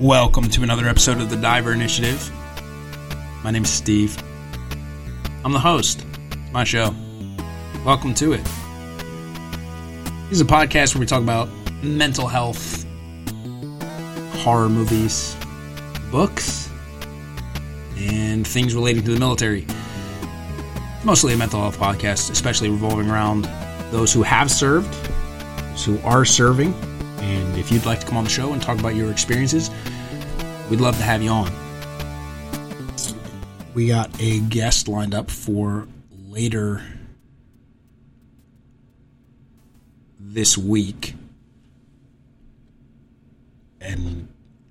Welcome to another episode of the Diver Initiative. My name's Steve. I'm the host. My show. Welcome to it. This is a podcast where we talk about mental health, horror movies, books, and things relating to the military. Mostly a mental health podcast, especially revolving around those who have served, those who are serving, if you'd like to come on the show and talk about your experiences, we'd love to have you on. We got a guest lined up for later this week. And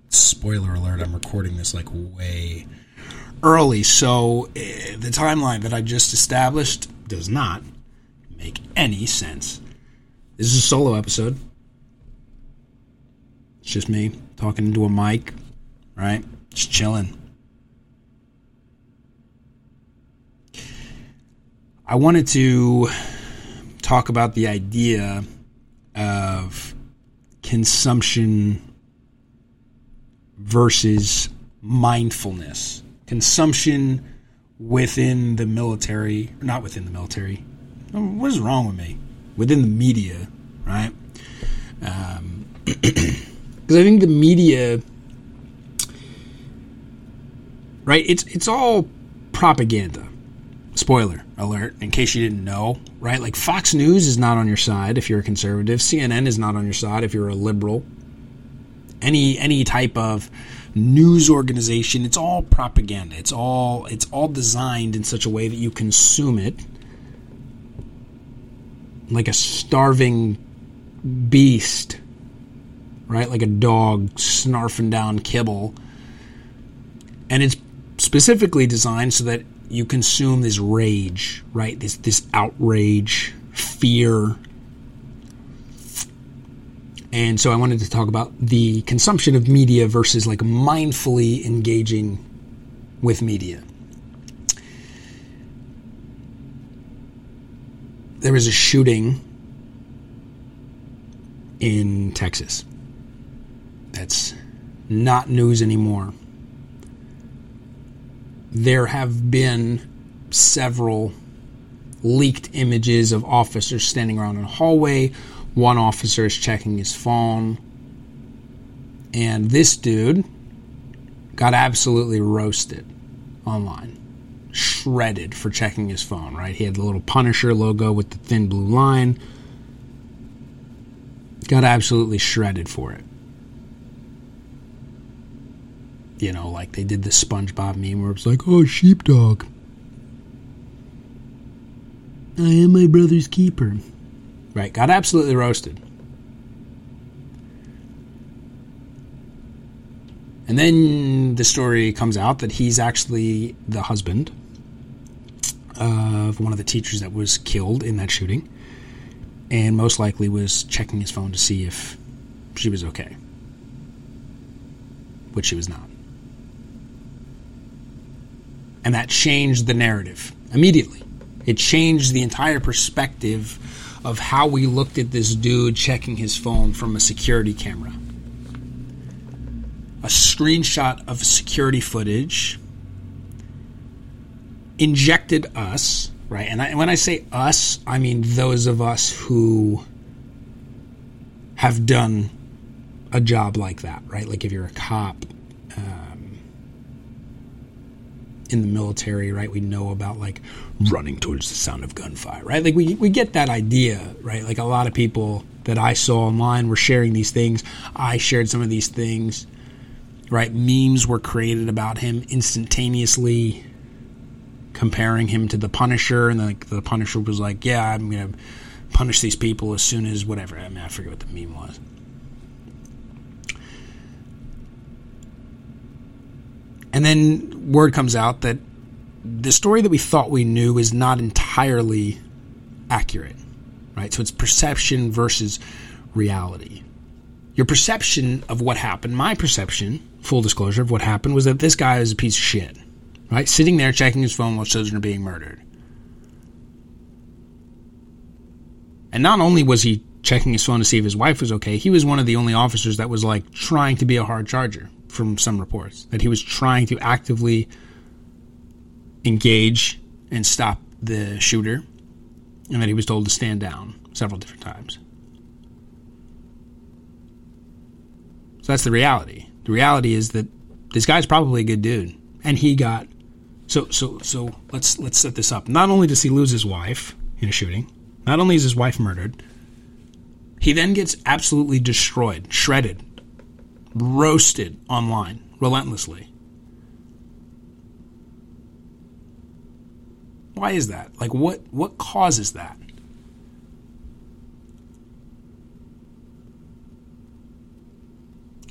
spoiler alert, I'm recording this like way early, so uh, the timeline that I just established does not make any sense. This is a solo episode. It's just me talking into a mic, right? Just chilling. I wanted to talk about the idea of consumption versus mindfulness. Consumption within the military, not within the military. What is wrong with me? Within the media, right? Um, because I think the media, right? It's it's all propaganda. Spoiler alert! In case you didn't know, right? Like Fox News is not on your side if you're a conservative. CNN is not on your side if you're a liberal. Any any type of news organization, it's all propaganda. It's all it's all designed in such a way that you consume it like a starving beast right? Like a dog snarfing down kibble. And it's specifically designed so that you consume this rage, right? This this outrage, fear. And so I wanted to talk about the consumption of media versus like mindfully engaging with media. There was a shooting in Texas that's not news anymore. There have been several leaked images of officers standing around in a hallway. One officer is checking his phone. And this dude got absolutely roasted online. Shredded for checking his phone, right? He had the little Punisher logo with the thin blue line. Got absolutely shredded for it. You know, like they did the SpongeBob meme where it's like, oh, sheepdog. I am my brother's keeper. Right, got absolutely roasted. And then the story comes out that he's actually the husband of one of the teachers that was killed in that shooting, and most likely was checking his phone to see if she was okay, which she was not. And that changed the narrative immediately. It changed the entire perspective of how we looked at this dude checking his phone from a security camera. A screenshot of security footage injected us, right? And, I, when I say us, I mean those of us who have done a job like that, right? Like if you're a cop, in the military, right? We know about like running towards the sound of gunfire, right? Like we, we get that idea, right? Like a lot of people that I saw online were sharing these things. I shared some of these things, right? Memes were created about him instantaneously, comparing him to the Punisher, and like the Punisher was like, "Yeah, I'm gonna punish these people as soon as whatever." I mean, I forget what the meme was. And then word comes out that the story that we thought we knew is not entirely accurate, right? So it's perception versus reality. Your perception of what happened, my perception, full disclosure of what happened, was that this guy is a piece of shit, right? Sitting there checking his phone while children are being murdered. And not only was he checking his phone to see if his wife was okay, he was one of the only officers that was like trying to be a hard charger from some reports that he was trying to actively engage and stop the shooter, and that he was told to stand down several different times. So that's the reality. The reality is that this guy's probably a good dude, and he got so so so. Let's let's set this up. Not only does he lose his wife in a shooting, not only is his wife murdered, he then gets absolutely destroyed, shredded, roasted online relentlessly. Why is that? Like what what causes that?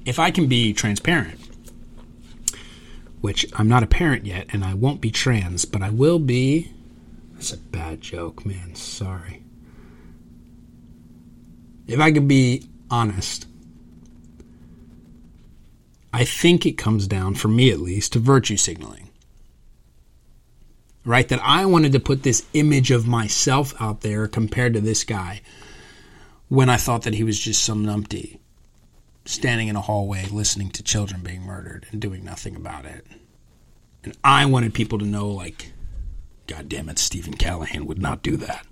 If I can be transparent, which I'm not a parent yet and I won't be trans, but I will be That's a bad joke, man. Sorry. If I could be honest, I think it comes down, for me at least, to virtue signaling. Right? That I wanted to put this image of myself out there compared to this guy when I thought that he was just some numpty standing in a hallway listening to children being murdered and doing nothing about it. And I wanted people to know, like, God damn it, Stephen Callahan would not do that.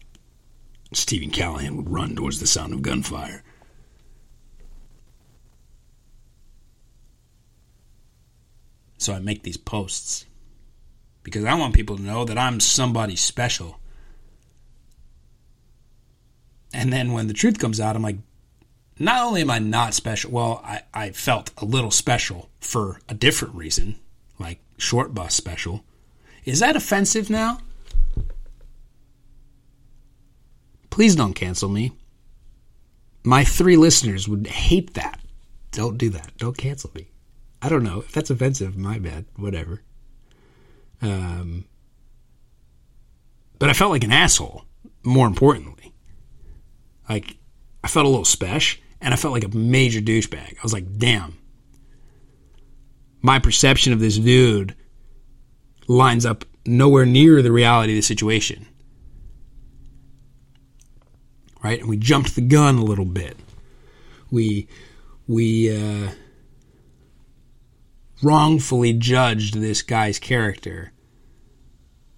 Stephen Callahan would run towards the sound of gunfire. So I make these posts because I want people to know that I'm somebody special. And then when the truth comes out, I'm like, not only am I not special, well, I, I felt a little special for a different reason, like short bus special. Is that offensive now? Please don't cancel me. My three listeners would hate that. Don't do that. Don't cancel me. I don't know if that's offensive. My bad. Whatever. Um, but I felt like an asshole. More importantly, like I felt a little special, and I felt like a major douchebag. I was like, damn. My perception of this dude lines up nowhere near the reality of the situation right? And we jumped the gun a little bit. We we uh, wrongfully judged this guy's character.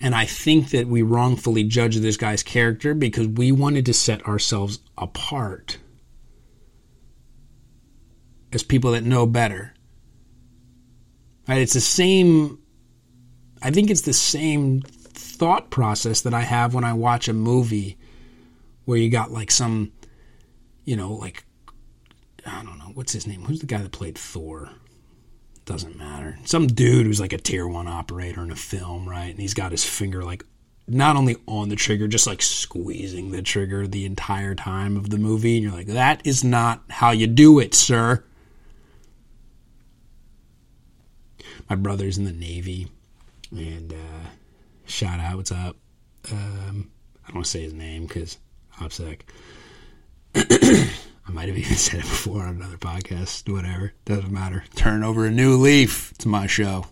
And I think that we wrongfully judged this guy's character because we wanted to set ourselves apart as people that know better. Right? It's the same I think it's the same thought process that I have when I watch a movie where you got like some, you know, like I don't know what's his name. Who's the guy that played Thor? Doesn't matter. Some dude who's like a tier one operator in a film, right? And he's got his finger like not only on the trigger, just like squeezing the trigger the entire time of the movie. And you're like, that is not how you do it, sir. My brother's in the Navy, and uh, shout out, what's up? Um, I don't want to say his name because OPSEC. I might have even said it before on another podcast. Whatever. Doesn't matter. Turn over a new leaf. It's my show.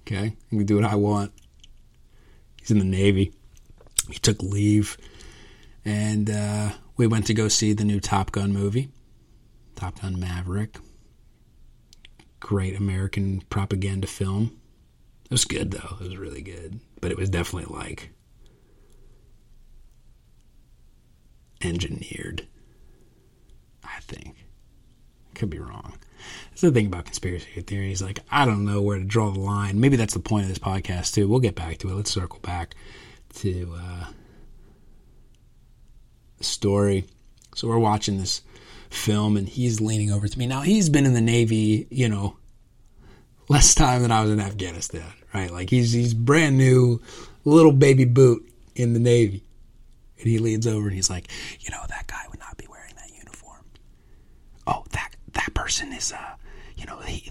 Okay? I can do what I want. He's in the Navy. He took leave. And uh, we went to go see the new Top Gun movie Top Gun Maverick. Great American propaganda film. It was good, though. It was really good. But it was definitely like engineered. I think. Could be wrong. That's the thing about conspiracy theories. Like, I don't know where to draw the line. Maybe that's the point of this podcast, too. We'll get back to it. Let's circle back to uh, the story. So, we're watching this film, and he's leaning over to me. Now, he's been in the Navy, you know, less time than I was in Afghanistan, right? Like, he's, he's brand new, little baby boot in the Navy. And he leans over and he's like, you know, that guy would not be wearing that uniform. Oh, that that person is uh you know, he,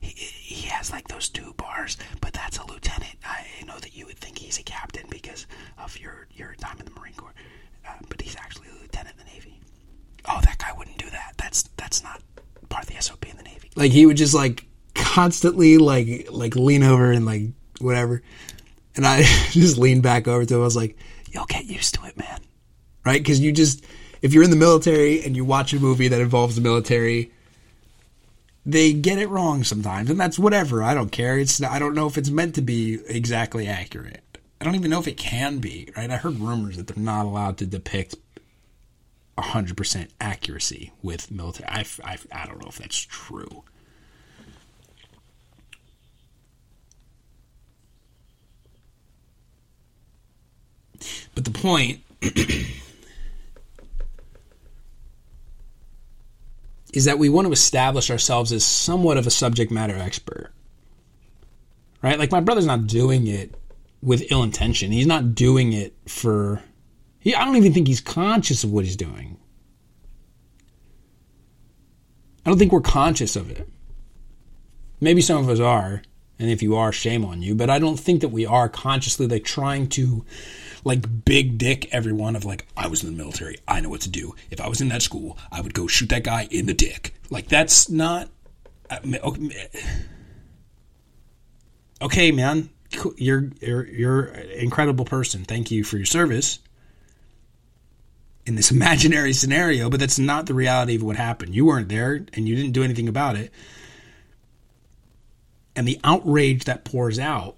he he has like those two bars, but that's a lieutenant. I know that you would think he's a captain because of your your time in the Marine Corps, uh, but he's actually a lieutenant in the Navy. Oh, that guy wouldn't do that. That's that's not part of the SOP in the Navy. Like he would just like constantly like like lean over and like whatever, and I just leaned back over to him. I was like, you'll get used to it, man. Right? Because you just, if you're in the military and you watch a movie that involves the military, they get it wrong sometimes, and that's whatever. I don't care. It's I don't know if it's meant to be exactly accurate. I don't even know if it can be. Right? I heard rumors that they're not allowed to depict 100% accuracy with military. I, I, I don't know if that's true. But the point is that we want to establish ourselves as somewhat of a subject matter expert. Right? Like my brother's not doing it with ill intention. He's not doing it for he, I don't even think he's conscious of what he's doing. I don't think we're conscious of it. Maybe some of us are, and if you are, shame on you, but I don't think that we are consciously like trying to like big dick everyone of like I was in the military, I know what to do. If I was in that school, I would go shoot that guy in the dick. Like that's not uh, okay, man. You're you're you're an incredible person. Thank you for your service in this imaginary scenario, but that's not the reality of what happened. You weren't there and you didn't do anything about it. And the outrage that pours out,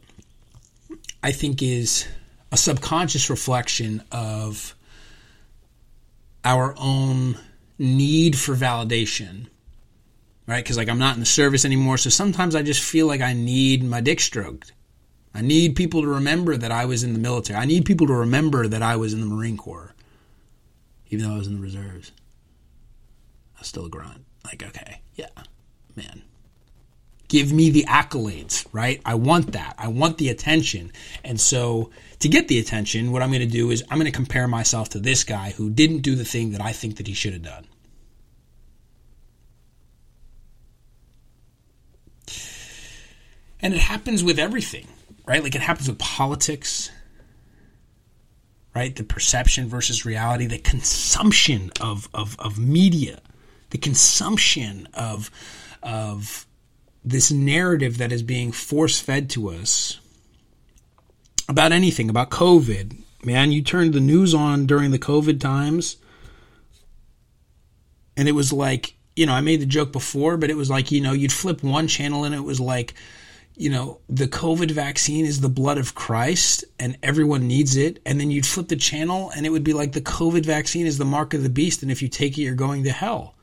I think, is a subconscious reflection of our own need for validation. Right? Because, like, I'm not in the service anymore. So sometimes I just feel like I need my dick stroked. I need people to remember that I was in the military. I need people to remember that I was in the Marine Corps even though I was in the reserves. I was still a grunt. Like, okay, yeah, man. Give me the accolades, right? I want that. I want the attention. And so, to get the attention, what I'm going to do is I'm going to compare myself to this guy who didn't do the thing that I think that he should have done. And it happens with everything, right? Like it happens with politics, right? The perception versus reality, the consumption of, of, of media, the consumption of, of this narrative that is being force fed to us about anything, about COVID. Man, you turned the news on during the COVID times, and it was like, you know, I made the joke before, but it was like, you know, you'd flip one channel and it was like, you know, the COVID vaccine is the blood of Christ and everyone needs it. And then you'd flip the channel and it would be like the COVID vaccine is the mark of the beast. And if you take it, you're going to hell.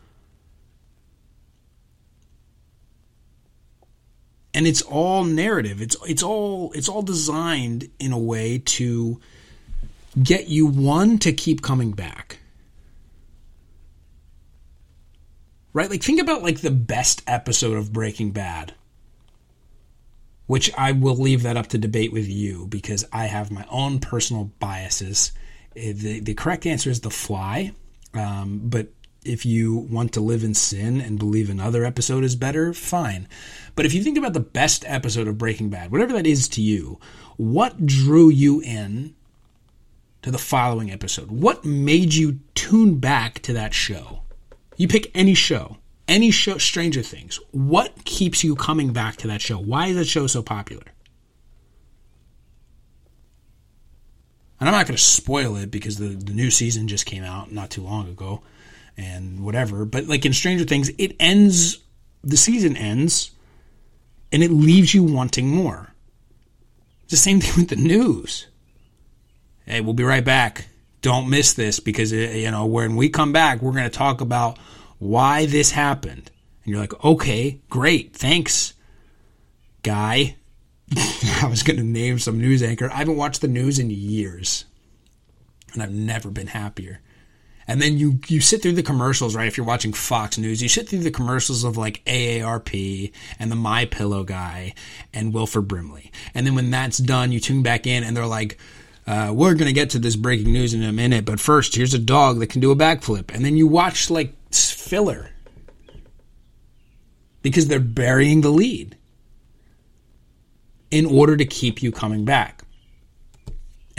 And it's all narrative. It's, it's all, it's all designed in a way to get you one to keep coming back. Right? Like think about like the best episode of Breaking Bad which I will leave that up to debate with you because I have my own personal biases. Eh, the, the correct answer is The Fly, um, but if you want to live in sin and believe another episode is better, fine. But if you think about the best episode of Breaking Bad, whatever that is to you, what drew you in to the following episode? What made you tune back to that show? You pick any show any show, Stranger Things, what keeps you coming back to that show? Why is that show so popular? And I'm not going to spoil it because the, the new season just came out not too long ago and whatever. But like in Stranger Things, it ends, the season ends, and it leaves you wanting more. It's the same thing with the news. Hey, we'll be right back. Don't miss this because, eh, you know, when we come back, we're going to talk about why this happened. And you're like, okay, great, thanks, guy. I was going to name some news anchor. I haven't watched the news in years, and I've never been happier. And then you you sit through the commercials, right? If you're watching Fox News, you sit through the commercials of like AARP and the My Pillow guy and Wilford Brimley. And then when that's done, you tune back in, and they're like, uh, "We're gonna get to this breaking news in a minute, but first, here's a dog that can do a backflip." And then you watch like filler because they're burying the lead in order to keep you coming back.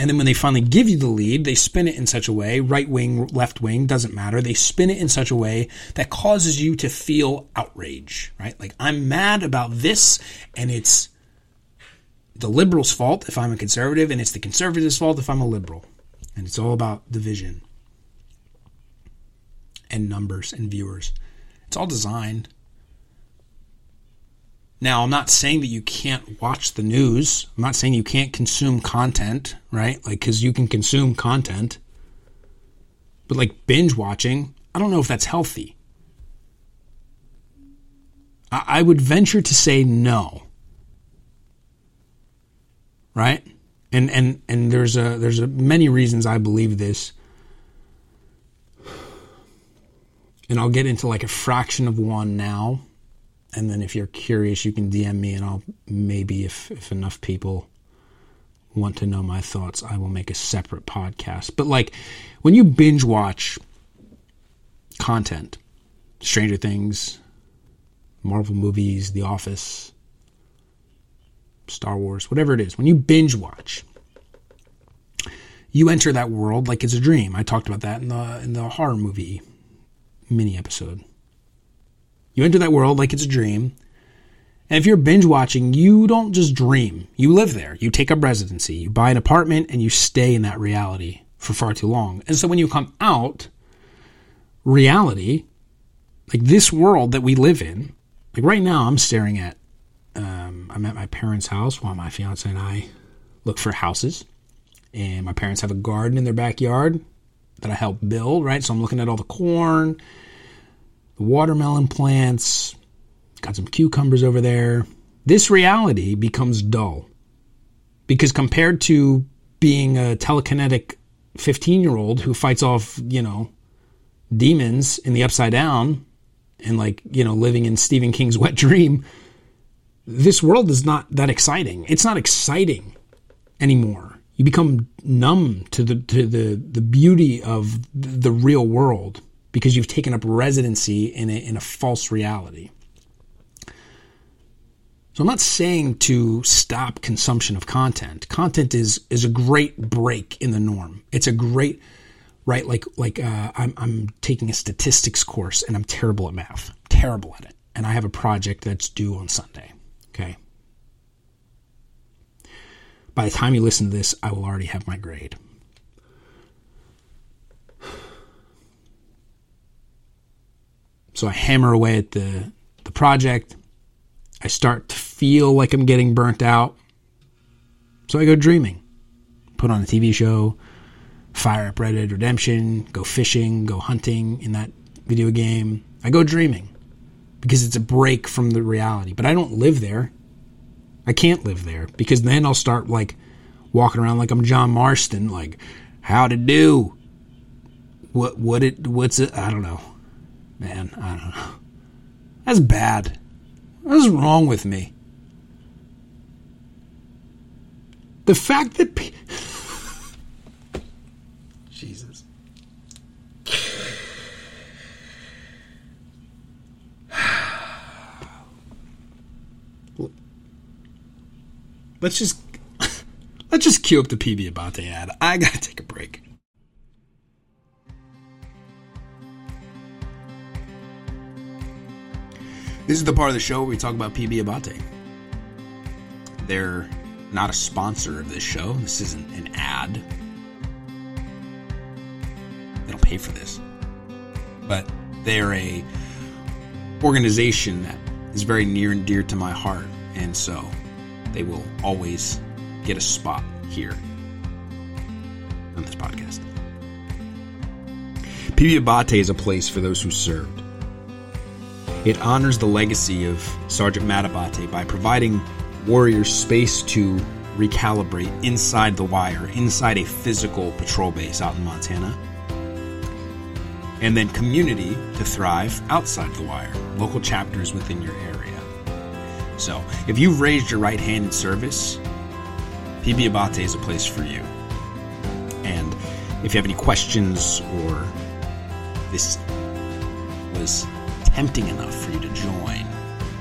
And then when they finally give you the lead, they spin it in such a way, right wing, left wing, doesn't matter. They spin it in such a way that causes you to feel outrage, right? Like, I'm mad about this, and it's the liberal's fault if I'm a conservative, and it's the conservative's fault if I'm a liberal. And it's all about division and numbers and viewers. It's all designed. Now, I'm not saying that you can't watch the news. I'm not saying you can't consume content, right? Like, because you can consume content. But like binge watching, I don't know if that's healthy. I, I would venture to say no. Right? And and and there's a there's a many reasons I believe this. And I'll get into like a fraction of one now. And then if you're curious, you can DM me and I'll maybe if if enough people want to know my thoughts, I will make a separate podcast. But like when you binge watch content, Stranger Things, Marvel movies, The Office, Star Wars, whatever it is, when you binge watch, you enter that world like it's a dream. I talked about that in the in the horror movie mini episode. You enter that world like it's a dream. And if you're binge watching, you don't just dream. You live there. You take up residency. You buy an apartment and you stay in that reality for far too long. And so when you come out, reality, like this world that we live in, like right now, I'm staring at, um, I'm at my parents' house while my fiance and I look for houses. And my parents have a garden in their backyard that I helped build, right? So I'm looking at all the corn, watermelon plants, got some cucumbers over there. This reality becomes dull because compared to being a telekinetic 15 year old who fights off, you know, demons in the upside down and like, you know, living in Stephen King's wet dream, this world is not that exciting. It's not exciting anymore. You become numb to the to the the beauty of the real world because you've taken up residency in a, in a false reality. So I'm not saying to stop consumption of content. Content is is a great break in the norm. It's a great right like like uh, I'm I'm taking a statistics course and I'm terrible at math. Terrible at it. And I have a project that's due on Sunday. Okay. By the time you listen to this, I will already have my grade. So I hammer away at the the project I start to feel like I'm getting burnt out. So I go dreaming. Put on a TV show, fire up Red Dead Redemption, go fishing, go hunting in that video game. I go dreaming because it's a break from the reality. But I don't live there. I can't live there because then I'll start like walking around like I'm John Marston, like how to do. What what it what's it? I don't know, man. I don't know. That's bad. What's wrong with me? The fact that. Pe- Jesus. Let's just let's just cue up the PB ad. I gotta take a break. This is the part of the show where we talk about PB Abbate. They're not a sponsor of this show. This isn't an ad. They don't pay for this. But they're a organization that is very near and dear to my heart, and so they will always get a spot here on this podcast. PB Abbate is a place for those who served. It honors the legacy of Sergeant Matt Abbate by providing warriors space to recalibrate inside the wire, inside a physical patrol base out in Montana. And then community to thrive outside the wire, local chapters within your area. So, if you've raised your right hand in service, PB Abbate is a place for you. And if you have any questions or this was tempting enough for you to join,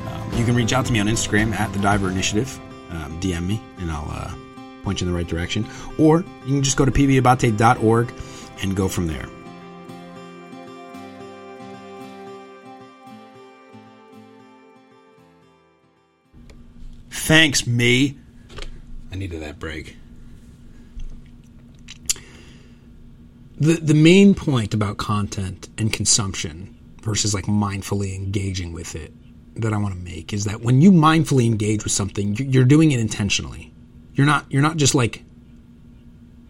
um, you can reach out to me on Instagram at the Diver Initiative. Um, DM me, and I'll uh, point you in the right direction. Or you can just go to pbabbate.org and go from there. Thanks, me. I needed that break. The the main point about content and consumption versus like mindfully engaging with it that I want to make is that when you mindfully engage with something, you're doing it intentionally. You're not you're not just like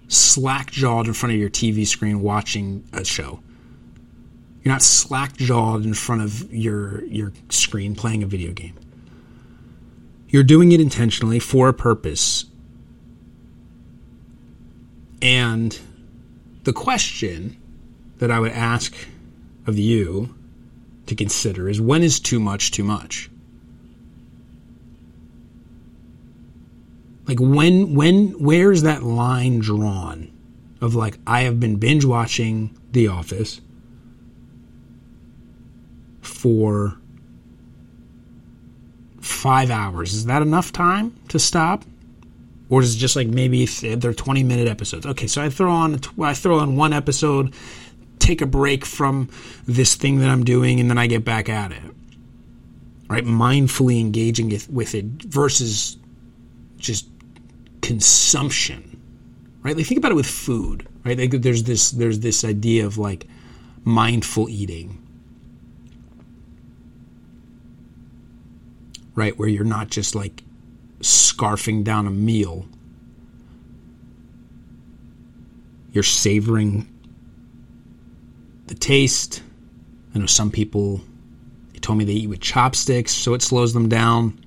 slack jawed in front of your TV screen watching a show. You're not slack jawed in front of your your screen playing a video game. You're doing it intentionally for a purpose. And the question that I would ask of you to consider is when is too much too much? Like when when where's that line drawn of like I have been binge watching The Office for 5 hours. Is that enough time to stop? Or is it just like maybe they're 20 minute episodes? Okay, so I throw on I throw on one episode take a break from this thing that I'm doing and then I get back at it. Right? Mindfully engaging with it versus just consumption. Right? Like think about it with food, right? Like there's this there's this idea of like mindful eating. Right? Where you're not just like scarfing down a meal. You're savoring the taste. I know some people they told me they eat with chopsticks, so it slows them down.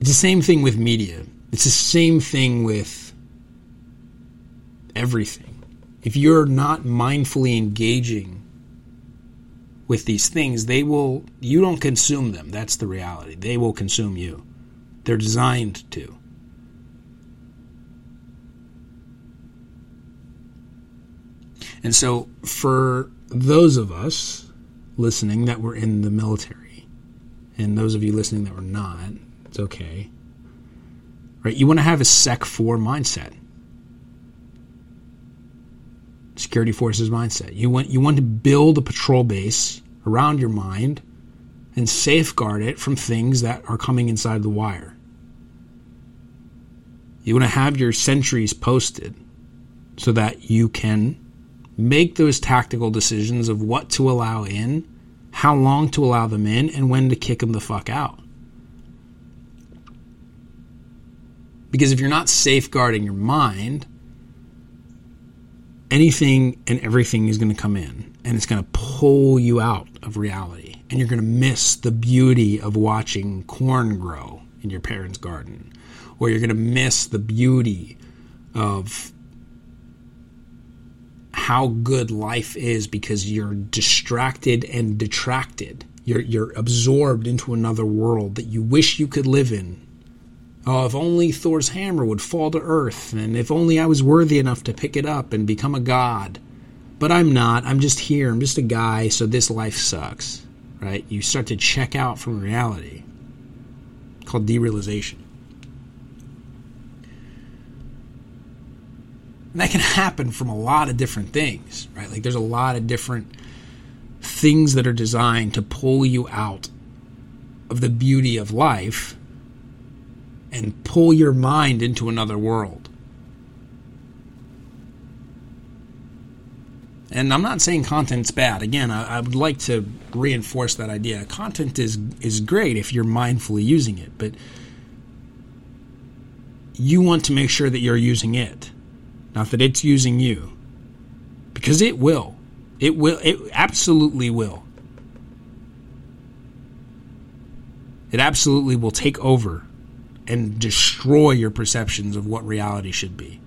It's the same thing with media. It's the same thing with everything. If you're not mindfully engaging with these things, they will you don't consume them. That's the reality. They will consume you. They're designed to. And so, for those of us listening that were in the military, and those of you listening that were not, it's okay. Right? You want to have a SecFor mindset. Security forces mindset. You want you want to build a patrol base around your mind and safeguard it from things that are coming inside the wire. You want to have your sentries posted so that you can make those tactical decisions of what to allow in, how long to allow them in, and when to kick them the fuck out. Because if you're not safeguarding your mind, anything and everything is going to come in and it's going to pull you out of reality. And you're going to miss the beauty of watching corn grow in your parents' garden. Or you're going to miss the beauty of how good life is because you're distracted and detracted. You're, you're absorbed into another world that you wish you could live in. Oh, if only Thor's hammer would fall to earth, and if only I was worthy enough to pick it up and become a god. But I'm not. I'm just here. I'm just a guy, so this life sucks. Right? You start to check out from reality. Called derealization. And that can happen from a lot of different things, right? Like there's a lot of different things that are designed to pull you out of the beauty of life and pull your mind into another world. And I'm not saying content's bad. Again, I, I, would like to reinforce that idea. Content is is great if you're mindfully using it, but you want to make sure that you're using it not that it's using you. Because it will. It will. It absolutely will. It absolutely will take over and destroy your perceptions of what reality should be.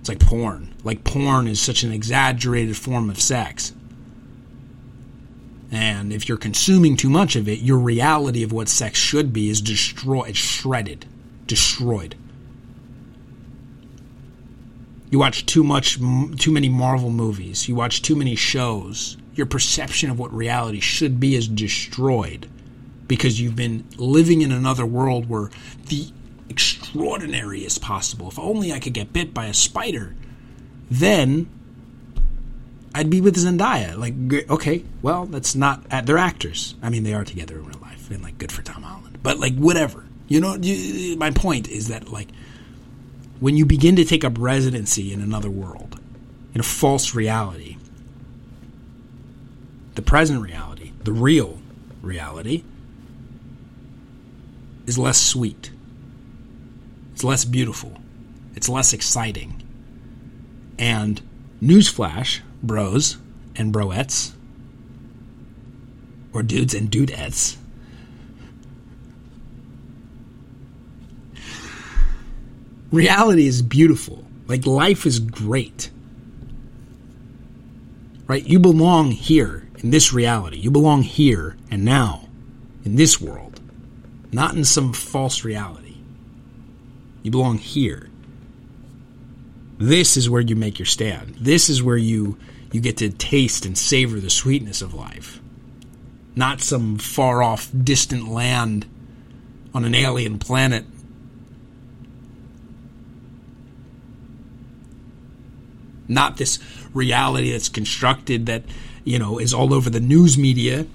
It's like porn. Like porn is such an exaggerated form of sex. And if you're consuming too much of it, your reality of what sex should be is destroyed, shredded, destroyed. You watch too much, too many Marvel movies. You watch too many shows. Your perception of what reality should be is destroyed because you've been living in another world where the extraordinary is possible. If only I could get bit by a spider, then I'd be with Zendaya. Like, okay, well, that's not. Uh, they're actors. I mean, they are together in real life, and like, good for Tom Holland. But like, whatever. You know, you, my point is that like when you begin to take up residency in another world, in a false reality, the present reality, the real reality, is less sweet. It's less beautiful. It's less exciting. And newsflash, bros and broettes, or dudes and dudettes, reality is beautiful. Like life is great. Right? You belong here in this reality. You belong here and now in this world, not in some false reality. You belong here. This is where you make your stand. This is where you you get to taste and savor the sweetness of life. Not some far off distant land on an alien planet not this reality that's constructed that you know is all over the news media.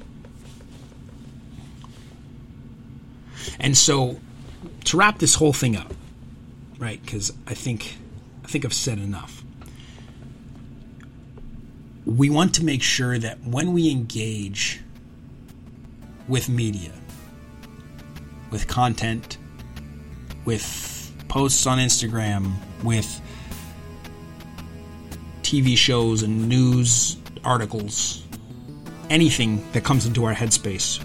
And so to wrap this whole thing up right because i think i think i've said enough. We want to make sure that when we engage with media with content with posts on instagram with TV shows and news articles, anything that comes into our headspace,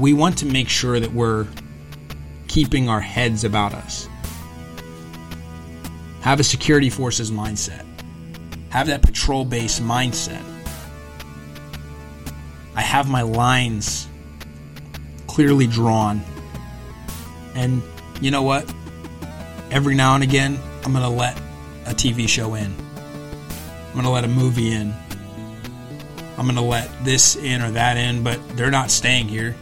we want to make sure that we're keeping our heads about us. Have a security forces mindset. Have that patrol base mindset. I have my lines clearly drawn. And you know what? Every now and again, I'm going to let a TV show in. I'm going to let a movie in. I'm going to let this in or that in, but they're not staying here.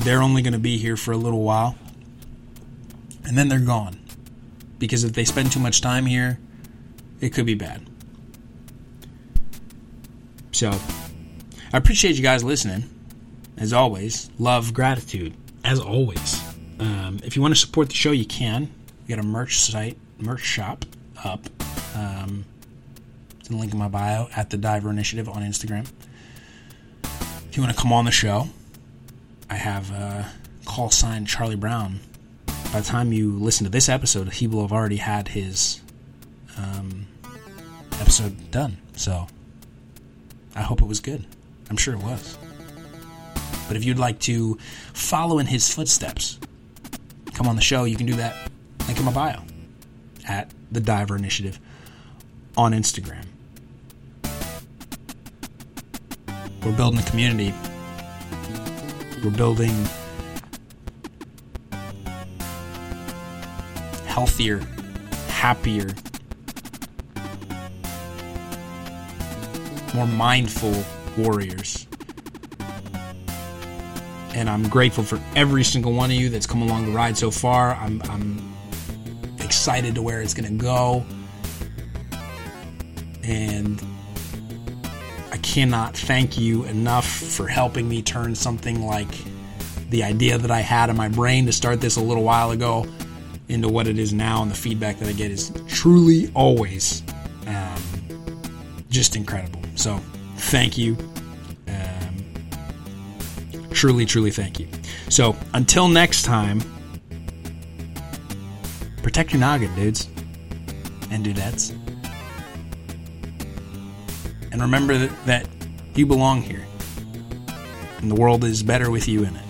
They're only going to be here for a little while. And then they're gone. Because if they spend too much time here, it could be bad. So, I appreciate you guys listening. As always, love, gratitude. As always. Um, if you want to support the show, you can. We got a merch site, merch shop up. Um, the link in my bio at the Diver Initiative on Instagram. If you want to come on the show, I have a call sign Charlie Brown. By the time you listen to this episode, he will have already had his um, episode done. So I hope it was good. I'm sure it was. But if you'd like to follow in his footsteps, come on the show, you can do that. Link in my bio at the Diver Initiative on Instagram. We're building a community. We're building healthier, happier, more mindful warriors. And I'm grateful for every single one of you that's come along the ride so far. I'm, I'm excited to where it's going to go. And cannot thank you enough for helping me turn something like the idea that I had in my brain to start this a little while ago into what it is now. And the feedback that I get is truly always um, just incredible. So thank you. Um, truly, truly thank you. So until next time, protect your noggin, dudes and dudettes. And remember that, you belong here. And the world is better with you in it.